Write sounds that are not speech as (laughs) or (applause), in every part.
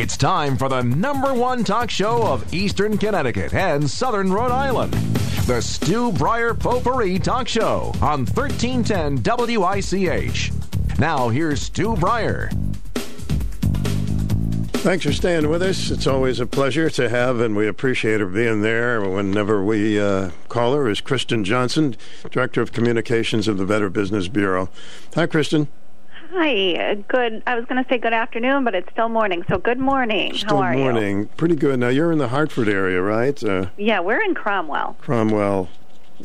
It's time for the number one talk show of Eastern Connecticut and Southern Rhode Island. The Stu Bryer Potpourri Talk Show on 1310 WICH. Now, here's Stu Bryer. Thanks for staying with us. It's always a pleasure to have, and we appreciate her being there whenever we uh, call her. Is Kristen Johnson, Director of Communications of the Better Business Bureau. Hi, Kristen. Hi, good. I was going to say good afternoon, but it's still morning. So good morning. Still How are morning. you? Pretty good. Now you're in the Hartford area, right? Uh, Yeah, we're in Cromwell. Cromwell.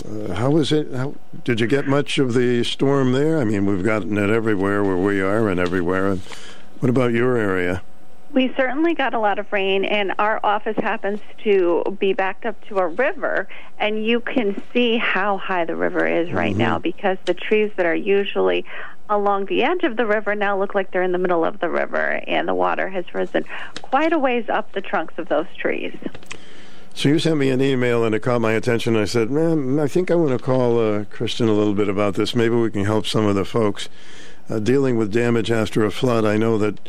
Uh, how was it? How, did you get much of the storm there? I mean, we've gotten it everywhere where we are and everywhere. What about your area? We certainly got a lot of rain, and our office happens to be backed up to a river, and you can see how high the river is right Mm-hmm. now because the trees that are usually along the edge of the river now look like they're in the middle of the river, and the water has risen quite a ways up the trunks of those trees. So you sent me an email and it caught my attention. I said, "Man, I think I want to call uh, Kristen a little bit about this. Maybe we can help some of the folks uh, dealing with damage after a flood." I know that,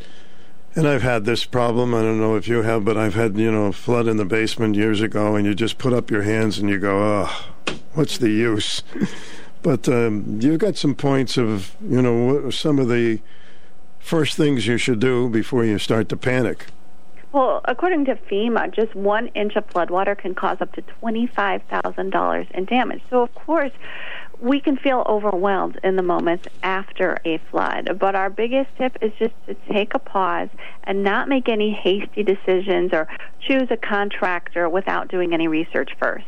and I've had this problem. I don't know if you have, but I've had you know a flood in the basement years ago, and you just put up your hands and you go, "Oh, what's the use?" (laughs) but um, you've got some points of you know some of the first things you should do before you start to panic. Well, according to FEMA, just one inch of floodwater can cause up to $25,000 in damage. So, of course, we can feel overwhelmed in the moments after a flood. But our biggest tip is just to take a pause and not make any hasty decisions or choose a contractor without doing any research first.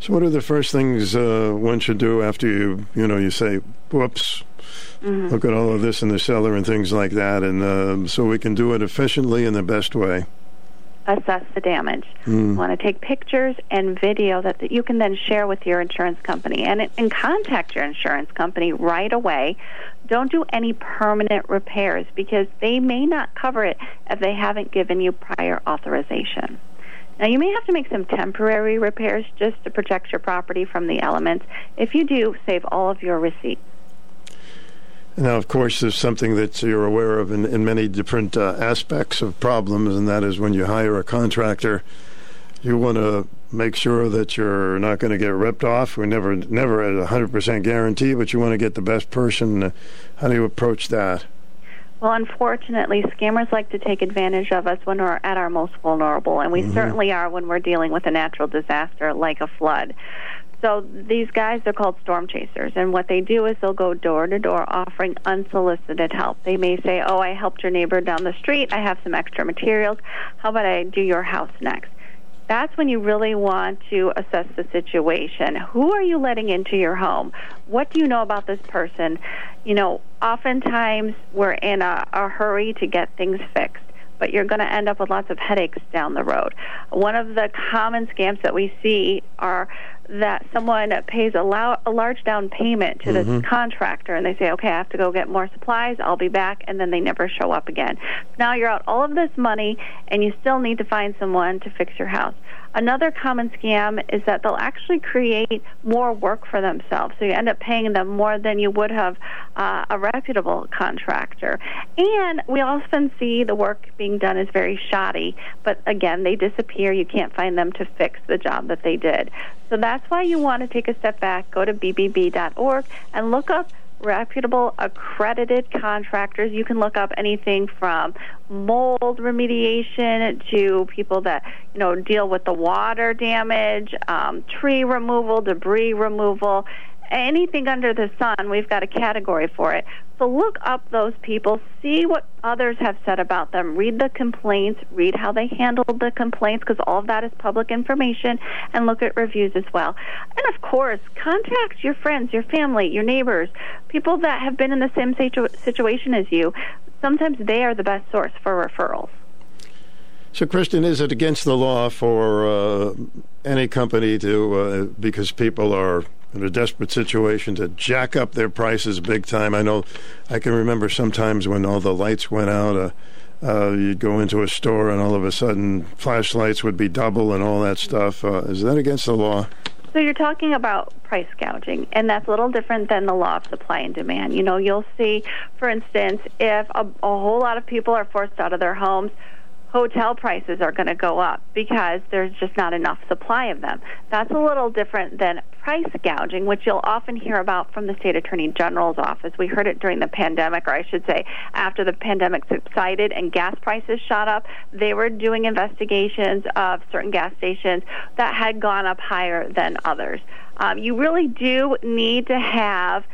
So, what are the first things uh, one should do after you, you know, you say, "Whoops, look at all of this in the cellar" and things like that, and um, so we can do it efficiently in the best way. Assess the damage. You want to take pictures and video that, that you can then share with your insurance company and, and contact your insurance company right away. Don't do any permanent repairs because they may not cover it if they haven't given you prior authorization. Now, you may have to make some temporary repairs just to protect your property from the elements. If you do, save all of your receipts. Now, of course, there's something that you're aware of in, in many different uh, aspects of problems, and that is when you hire a contractor, you want to make sure that you're not going to get ripped off. We never, never at a hundred percent guarantee, but you want to get the best person. How do you approach that? Well, unfortunately, scammers like to take advantage of us when we're at our most vulnerable, and we certainly are when we're dealing with a natural disaster like a flood. So these guys are called storm chasers, and what they do is they'll go door to door offering unsolicited help. They may say, "Oh, I helped your neighbor down the street. I have some extra materials. How about I do your house next?" That's when you really want to assess the situation. Who are you letting into your home? What do you know about this person? You know, oftentimes we're in a, a hurry to get things fixed but you're going to end up with lots of headaches down the road. One of the common scams that we see are that someone pays a, a large down payment to this contractor and they say, okay, I have to go get more supplies, I'll be back, and then they never show up again. Now you're out all of this money and you still need to find someone to fix your house. Another common scam is that they'll actually create more work for themselves. So you end up paying them more than you would have uh, a reputable contractor. And we often see the work being done is very shoddy, but again, they disappear. You can't find them to fix the job that they did. So that's why you want to take a step back, go to bbb.org, and look up reputable accredited contractors. You can look up anything from mold remediation to people that you know deal with the water damage, um, tree removal, debris removal. Anything under the sun, we've got a category for it. So look up those people, see what others have said about them, read the complaints, read how they handled the complaints, because all of that is public information, and look at reviews as well. And of course, contact your friends, your family, your neighbors, people that have been in the same situ- situation as you. Sometimes they are the best source for referrals. So, Kristen, is it against the law for uh, any company to, uh, because people are in a desperate situation, to jack up their prices big time? I know, I can remember sometimes when all the lights went out. Uh, uh, you'd go into a store and all of a sudden flashlights would be double and all that stuff. Uh, is that against the law? So you're talking about price gouging, and that's a little different than the law of supply and demand. You know, you'll see, for instance, if a, a whole lot of people are forced out of their homes, hotel prices are going to go up because there's just not enough supply of them. That's a little different than price gouging, which you'll often hear about from the state attorney general's office. We heard it during the pandemic, or I should say, after the pandemic subsided and gas prices shot up. They were doing investigations of certain gas stations that had gone up higher than others. Um, you really do need to have.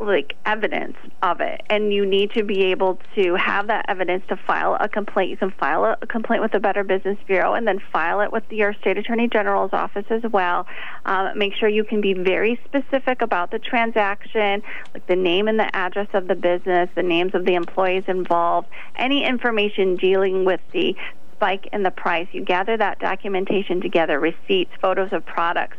Like evidence of it. And you need to be able to have that evidence to file a complaint. You can file a complaint with the better business bureau and then file it with your state attorney general's office as well. Um, make sure you can be very specific about the transaction like the name and the address of the business the names of the employees involved any information dealing with the spike in the price. You gather that documentation together, receipts, photos of products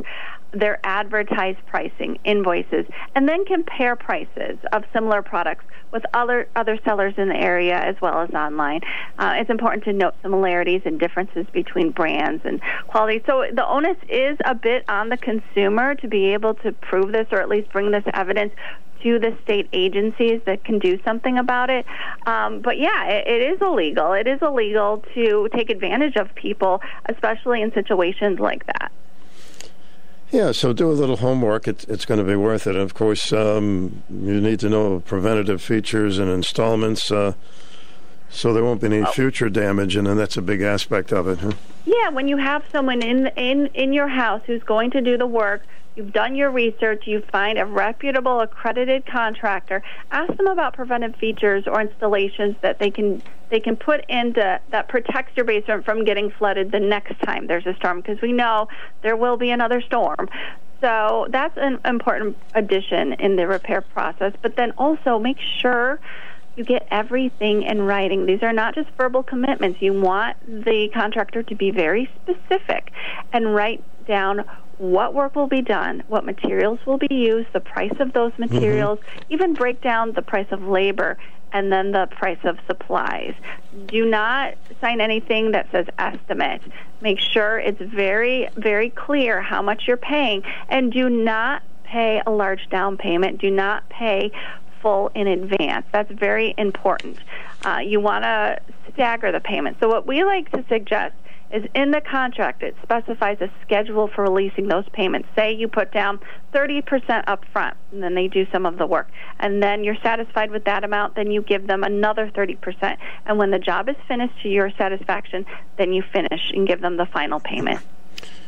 their advertised pricing, invoices, and then compare prices of similar products with other other sellers in the area as well as online. Uh, it's important to note similarities and differences between brands and quality. So the onus is a bit on the consumer to be able to prove this or at least bring this evidence to the state agencies that can do something about it. Um, but yeah, it, it is illegal. It is illegal to take advantage of people, especially in situations like that. Yeah, so do a little homework. It, it's going to be worth it. And of course, um, you need to know preventative features and installments, uh, so there won't be any future damage, and then that's a big aspect of it. Huh? Yeah, when you have someone in in in your house who's going to do the work, you've done your research, you find a reputable, accredited contractor, ask them about preventive features or installations that they can they can put into that protects your basement from getting flooded the next time there's a storm because we know there will be another storm. So that's an important addition in the repair process. But then also make sure you get everything in writing. These are not just verbal commitments. You want the contractor to be very specific and write down what work will be done, what materials will be used, the price of those mm-hmm. materials, mm-hmm. even break down the price of labor and then the price of supplies. Do not sign anything that says estimate. Make sure it's very, very clear how much you're paying, and do not pay a large down payment. Do not pay full in advance. That's very important. Uh, you want to stagger the payment. So, what we like to suggest is in the contract. It specifies a schedule for releasing those payments. Say you put down 30% up front, and then they do some of the work. And then you're satisfied with that amount, then you give them another 30%. And when the job is finished to your satisfaction, then you finish and give them the final payment.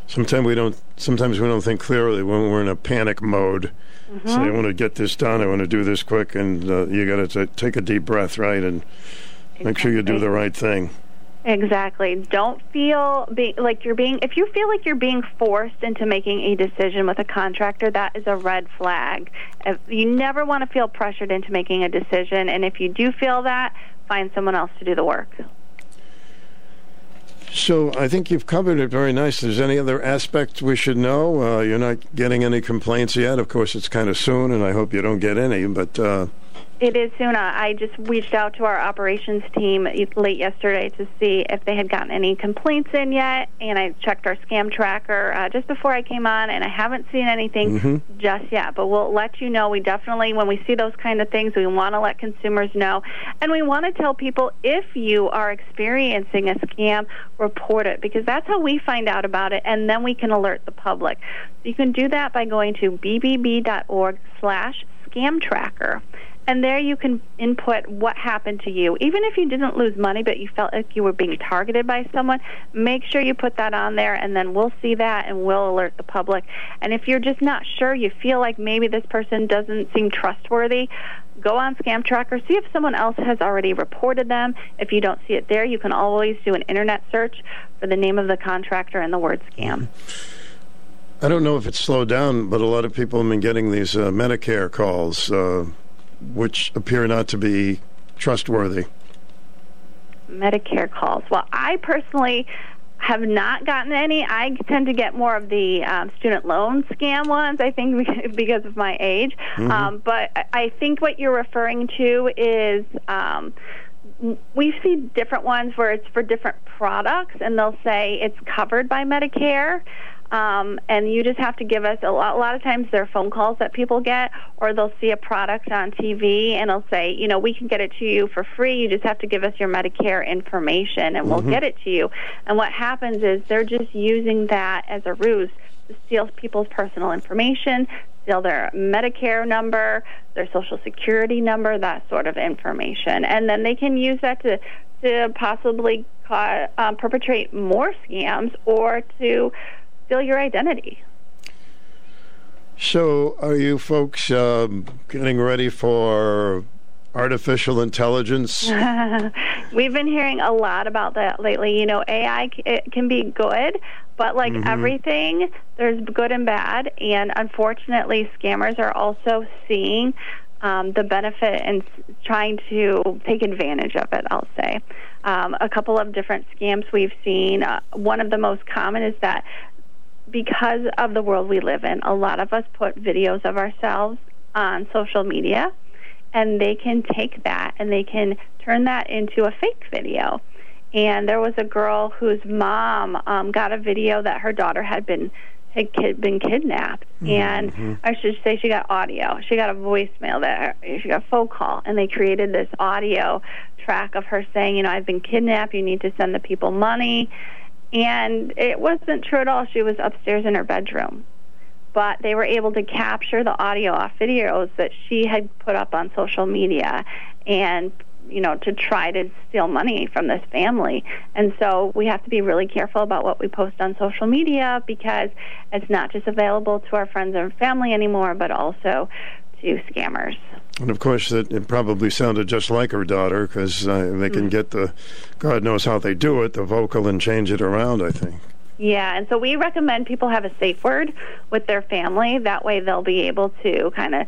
Sometimes we don't. Sometimes we don't think clearly when we're in a panic mode. Mm-hmm. Say, I want to get this done. I want to do this quick, and uh, you got to take a deep breath, right, and exactly. make sure you do the right thing. Exactly. Don't feel be, like you're being, if you feel like you're being forced into making a decision with a contractor, that is a red flag. If, you never want to feel pressured into making a decision, and if you do feel that, find someone else to do the work. So I think you've covered it very nicely. Is there any other aspect we should know? Uh, you're not getting any complaints yet. Of course, it's kind of soon, and I hope you don't get any, but. Uh it is Suna. I just reached out to our operations team late yesterday to see if they had gotten any complaints in yet, and I checked our scam tracker uh, just before I came on, and I haven't seen anything mm-hmm. just yet. But we'll let you know. We definitely, when we see those kind of things, we want to let consumers know, and we want to tell people if you are experiencing a scam, report it because that's how we find out about it, and then we can alert the public. You can do that by going to bbb.org/slash scam tracker and there you can input what happened to you. Even if you didn't lose money, but you felt like you were being targeted by someone, make sure you put that on there, and then we'll see that and we'll alert the public. And if you're just not sure, you feel like maybe this person doesn't seem trustworthy, go on Scam Tracker, see if someone else has already reported them. If you don't see it there, you can always do an internet search for the name of the contractor and the word scam. I don't know if it's slowed down, but a lot of people have been getting these uh, Medicare calls. Uh, which appear not to be trustworthy? Medicare calls. Well, I personally have not gotten any. I tend to get more of the um, student loan scam ones, I think, (laughs) because of my age. Mm-hmm. Um, but I think what you're referring to is. Um, we see different ones where it's for different products, and they'll say it's covered by Medicare. Um, and you just have to give us a lot. A lot of times, there are phone calls that people get, or they'll see a product on TV and they'll say, you know, we can get it to you for free. You just have to give us your Medicare information, and we'll mm-hmm. get it to you. And what happens is they're just using that as a ruse to steal people's personal information, steal their Medicare number, their Social Security number, that sort of information, and then they can use that to to possibly ca- um, perpetrate more scams or to your identity. So, are you folks um, getting ready for artificial intelligence? (laughs) We've been hearing a lot about that lately. You know, AI it can be good, but like mm-hmm. everything, there's good and bad. And unfortunately, scammers are also seeing um, the benefit and trying to take advantage of it, I'll say. Um, a couple of different scams we've seen. Uh, one of the most common is that because of the world we live in, a lot of us put videos of ourselves on social media, and they can take that and they can turn that into a fake video. And there was a girl whose mom um, got a video that her daughter had been had kid, been kidnapped, mm-hmm. and I should say she got audio. She got a voicemail that she got a phone call, and they created this audio track of her saying, you know, I've been kidnapped. You need to send the people money, and it wasn't true at all. She was upstairs in her bedroom, but they were able to capture the audio off videos that she had put up on social media, and you know, to try to steal money from this family. And so we have to be really careful about what we post on social media because it's not just available to our friends and family anymore, but also to scammers. And of course, it, it probably sounded just like her daughter because uh, they can mm-hmm. get the, God knows how they do it, the vocal and change it around, I think. Yeah, and so we recommend people have a safe word with their family. That way they'll be able to kind of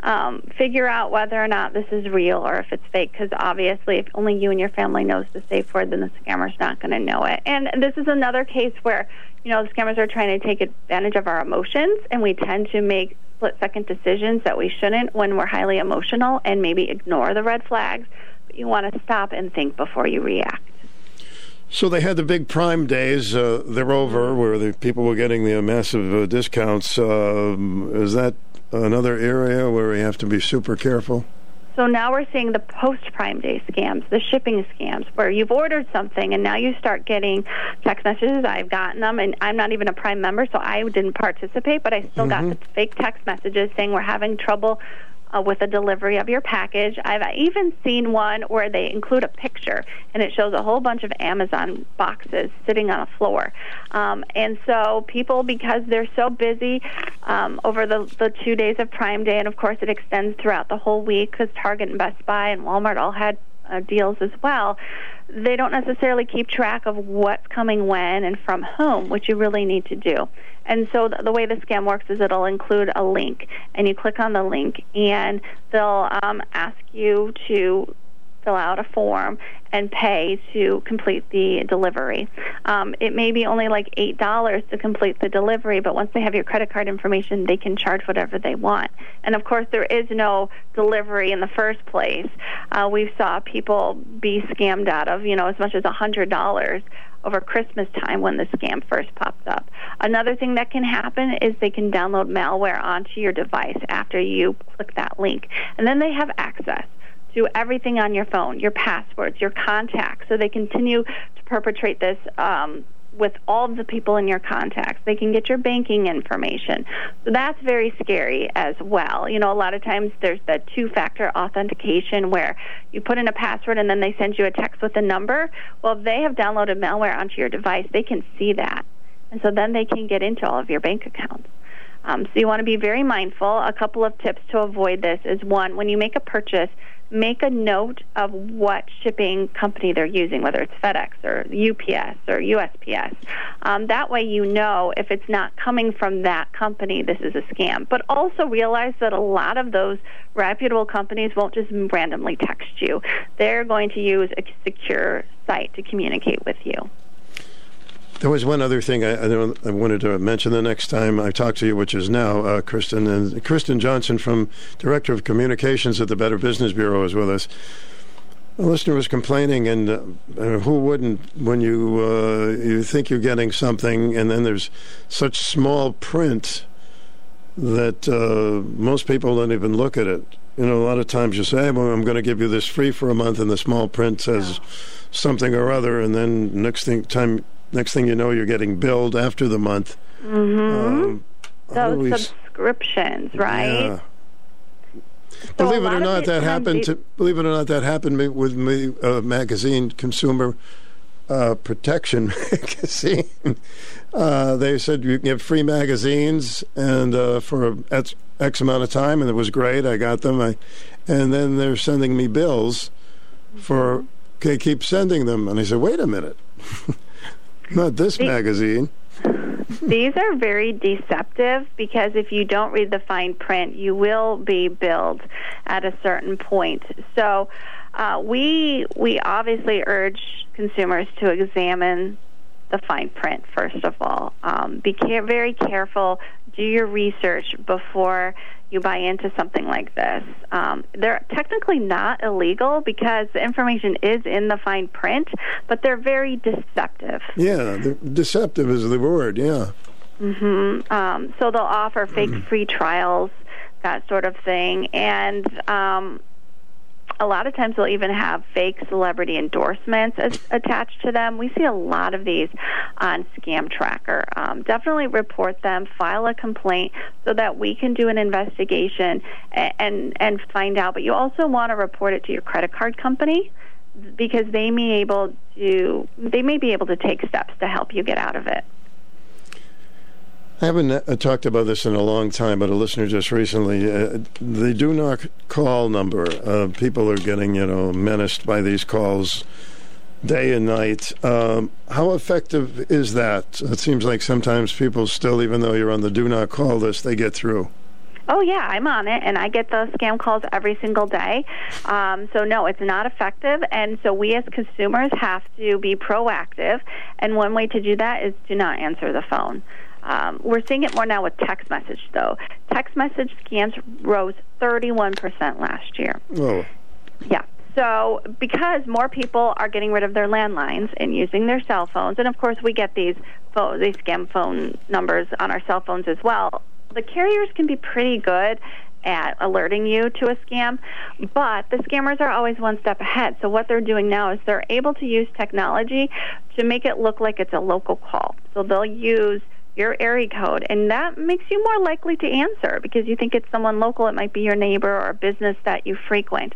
um, figure out whether or not this is real or if it's fake. Because obviously, if only you and your family knows the safe word, then the scammer's not going to know it. And this is another case where you know the scammers are trying to take advantage of our emotions, and we tend to make split second decisions that we shouldn't when we're highly emotional, and maybe ignore the red flags. But you want to stop and think before you react. So they had the big Prime days. Uh, they're over, where the people were getting the massive uh, discounts. Uh, is that another area where we have to be super careful? So now we're seeing the post Prime Day scams, the shipping scams, where you've ordered something and now you start getting text messages. I've gotten them, and I'm not even a Prime member, so I didn't participate, but I still mm-hmm. got the fake text messages saying we're having trouble uh, with a delivery of your package. I've even seen one where they include a picture and it shows a whole bunch of Amazon boxes sitting on a floor. Um, and so people, because they're so busy um, over the, the two days of Prime Day, and of course it extends throughout the whole week because Target and Best Buy and Walmart all had uh, deals as well they don't necessarily keep track of what's coming when and from whom, which you really need to do. And so the, the way the scam works is it'll include a link, and you click on the link, and they'll um, ask you to fill out a form and pay to complete the delivery. Um, it may be only like eight dollars to complete the delivery, but once they have your credit card information, they can charge whatever they want. And of course, there is no delivery in the first place. Uh, we saw people be scammed out of you know as much as a hundred dollars over Christmas time when the scam first popped up. Another thing that can happen is they can download malware onto your device after you click that link, and then they have access to everything on your phone, your passwords, your contacts. So they continue to perpetrate this um, with all of the people in your contacts. They can get your banking information. So that's very scary as well. You know, a lot of times there's the two factor authentication where you put in a password and then they send you a text with a number. Well, if they have downloaded malware onto your device, they can see that. And so then they can get into all of your bank accounts. Um, so you want to be very mindful. A couple of tips to avoid this is one, when you make a purchase, make a note of what shipping company they're using, whether it's FedEx or UPS or USPS. Um, that way, you know if it's not coming from that company, this is a scam. But also realize that a lot of those reputable companies won't just randomly text you, they're going to use a secure site to communicate with you. There was one other thing I, I, wanted to mention the next time I talk to you, which is now, uh, Kristen. And Kristen Johnson, from Director of Communications at the Better Business Bureau, is with us. A listener was complaining, and uh, who wouldn't when you uh, you think you're getting something, and then there's such small print that uh, most people don't even look at it. You know, a lot of times you say, "Well, I'm going to give you this free for a month," and the small print says something or other, and then next thing time next thing you know, you're getting billed after the month. Mm-hmm. Um, Those subscriptions, right? Yeah. So believe it or not, that happened. To, believe it or not, that happened with me. Uh, magazine, Consumer uh, Protection (laughs) magazine. Uh, they said you can get free magazines and uh, for X, X, amount of time, and it was great. I got them. I, and then they're sending me bills for. Okay, keep sending them, and I said, wait a minute. (laughs) Not this magazine. These are very deceptive because if you don't read the fine print, you will be billed at a certain point. So, uh, we we obviously urge consumers to examine the fine print first of all. Um, be care- very careful. Do your research before you buy into something like this. Um, they're technically not illegal because the information is in the fine print, but they're very deceptive. Yeah, deceptive is the word. Yeah. Mm-hmm. Um, so they'll offer fake mm. free trials, that sort of thing, and um, a lot of times they'll even have fake celebrity endorsements as, attached to them. We see a lot of these on Scam Tracker. Um, definitely report them, file a complaint so that we can do an investigation and, and, and find out. But you also want to report it to your credit card company because they may able to they may be able to take steps to help you get out of it. I haven't uh, talked about this in a long time, but a listener just recently, uh, the do not call number. Uh, people are getting, you know, menaced by these calls day and night. Um, how effective is that? It seems like sometimes people still, even though you're on the do not call list, they get through. Oh yeah, I'm on it, and I get those scam calls every single day. Um, so no, it's not effective, and so we as consumers have to be proactive. And one way to do that is to not answer the phone. Um, we're seeing it more now with text message, though. Text message scams rose 31% last year. Oh. Yeah. So, because more people are getting rid of their landlines and using their cell phones, and of course we get these phone, these scam phone numbers on our cell phones as well. The carriers can be pretty good at alerting you to a scam, but the scammers are always one step ahead. So what they're doing now is they're able to use technology to make it look like it's a local call. So they'll use your area code, and that makes you more likely to answer because you think it's someone local. It might be your neighbor or a business that you frequent.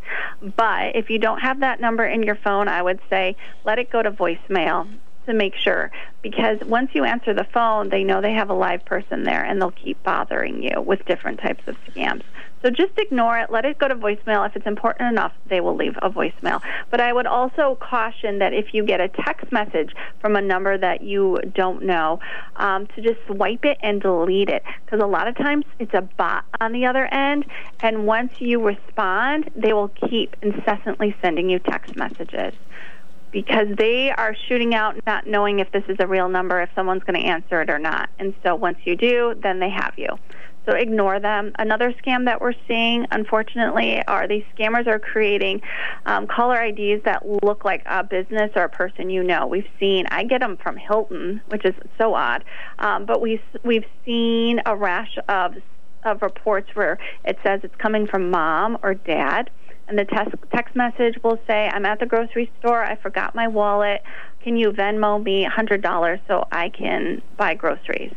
But if you don't have that number in your phone, I would say let it go to voicemail to make sure because once you answer the phone, they know they have a live person there and they'll keep bothering you with different types of scams. So just ignore it. Let it go to voicemail. If it's important enough, they will leave a voicemail. But I would also caution that if you get a text message from a number that you don't know, um, to just swipe it and delete it. Because a lot of times it's a bot on the other end. And once you respond, they will keep incessantly sending you text messages because they are shooting out not knowing if this is a real number, if someone's going to answer it or not. And so once you do, then they have you. So ignore them. Another scam that we're seeing, unfortunately, are these scammers are creating um, caller IDs that look like a business or a person you know. We've seen, I get them from Hilton, which is so odd, um, but we we've seen a rash of of reports where it says it's coming from mom or dad. And the text, text message will say, I'm at the grocery store. I forgot my wallet. Can you Venmo me $100 so I can buy groceries?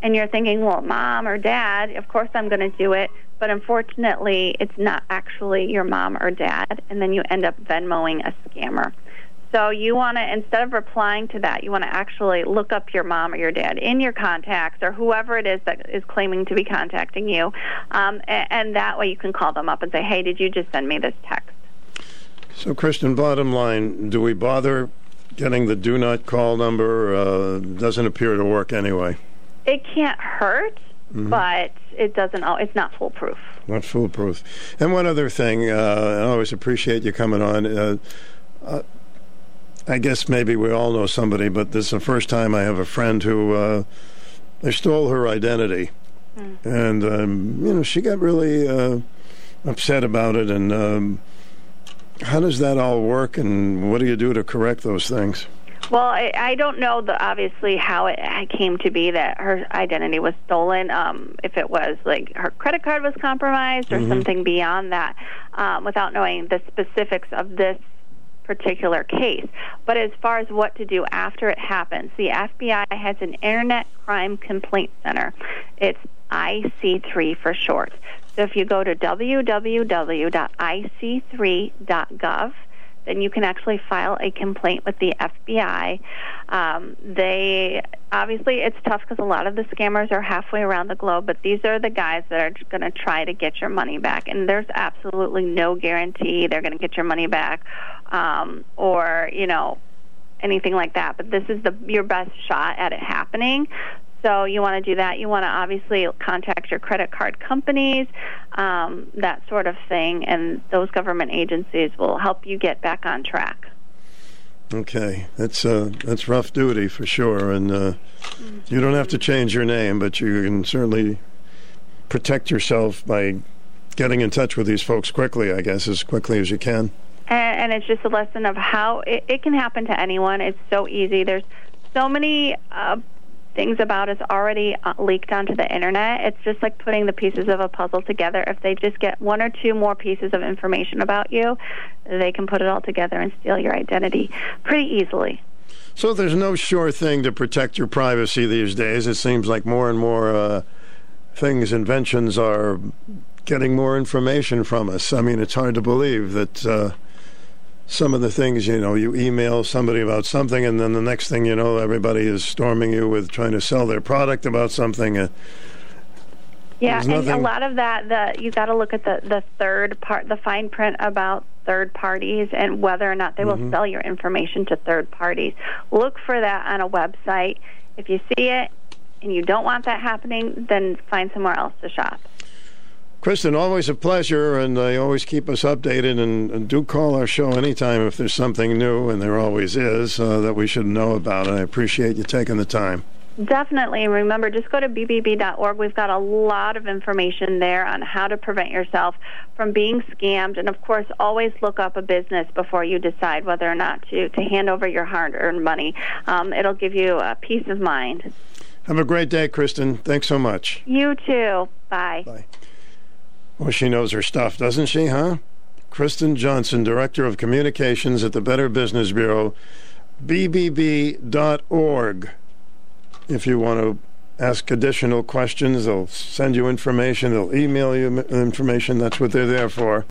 And you're thinking, well, mom or dad, of course I'm going to do it. But unfortunately, it's not actually your mom or dad, and then you end up Venmoing a scammer. So you want to, instead of replying to that, you want to actually look up your mom or your dad in your contacts or whoever it is that is claiming to be contacting you, um, and, and that way you can call them up and say, hey, did you just send me this text? So, Kristen, bottom line, do we bother getting the do not call number? Uh, doesn't appear to work anyway it can't hurt, mm-hmm. but it doesn't. It's not foolproof. Not foolproof. And one other thing, uh, I always appreciate you coming on. Uh, uh, I guess maybe we all know somebody, but this is the first time I have a friend who uh, they stole her identity, mm. and um, you know she got really uh, upset about it, and um, How does that all work, and what do you do to correct those things? Well, I, I don't know the obviously how it came to be that her identity was stolen. Um, if it was like her credit card was compromised or mm-hmm. something beyond that, um, without knowing the specifics of this particular case. But as far as what to do after it happens, the FBI has an Internet Crime Complaint Center. It's IC3 for short. So if you go to www.ic3.gov, then you can actually file a complaint with the FBI. Um, they obviously it's tough because a lot of the scammers are halfway around the globe, but these are the guys that are going to try to get your money back, and there's absolutely no guarantee they're going to get your money back, um, or you know anything like that. But this is the your best shot at it happening. So you want to do that. You want to obviously contact your credit card companies, um, that sort of thing, and those government agencies will help you get back on track. Okay, that's uh, that's rough duty for sure, and uh, you don't have to change your name, but you can certainly protect yourself by getting in touch with these folks quickly. I guess as quickly as you can. And, and it's just a lesson of how it, it, can happen to anyone. It's so easy. There's so many uh, things about is already uh, leaked onto the internet. It's just like putting the pieces of a puzzle together. If they just get one or two more pieces of information about you, they can put it all together and steal your identity pretty easily. So there's no sure thing to protect your privacy these days. It seems like more and more uh, things, inventions are getting more information from us. I mean, it's hard to believe that. Uh, some of the things, you know, you email somebody about something, and then the next thing you know, everybody is storming you with trying to sell their product about something. Uh, yeah, and a lot of that, the you got to look at the the third part, the fine print about third parties and whether or not they mm-hmm. will sell your information to third parties. Look for that on a website. If you see it and you don't want that happening, then find somewhere else to shop. Kristen, always a pleasure, and uh, always keep us updated. And, and, do call our show anytime if there's something new, and there always is, uh, that we should know about. And I appreciate you taking the time. Definitely. And remember, just go to bbb.org. We've got a lot of information there on how to prevent yourself from being scammed. And of course, always look up a business before you decide whether or not to, to hand over your hard earned money. Um, it'll give you a peace of mind. Have a great day, Kristen. Thanks so much. You too. Bye. Bye. Well, she knows her stuff, doesn't she, huh? Kristen Johnson, Director of Communications at the Better Business Bureau, bbb.org. If you want to ask additional questions, they'll send you information, they'll email you information. That's what they're there for.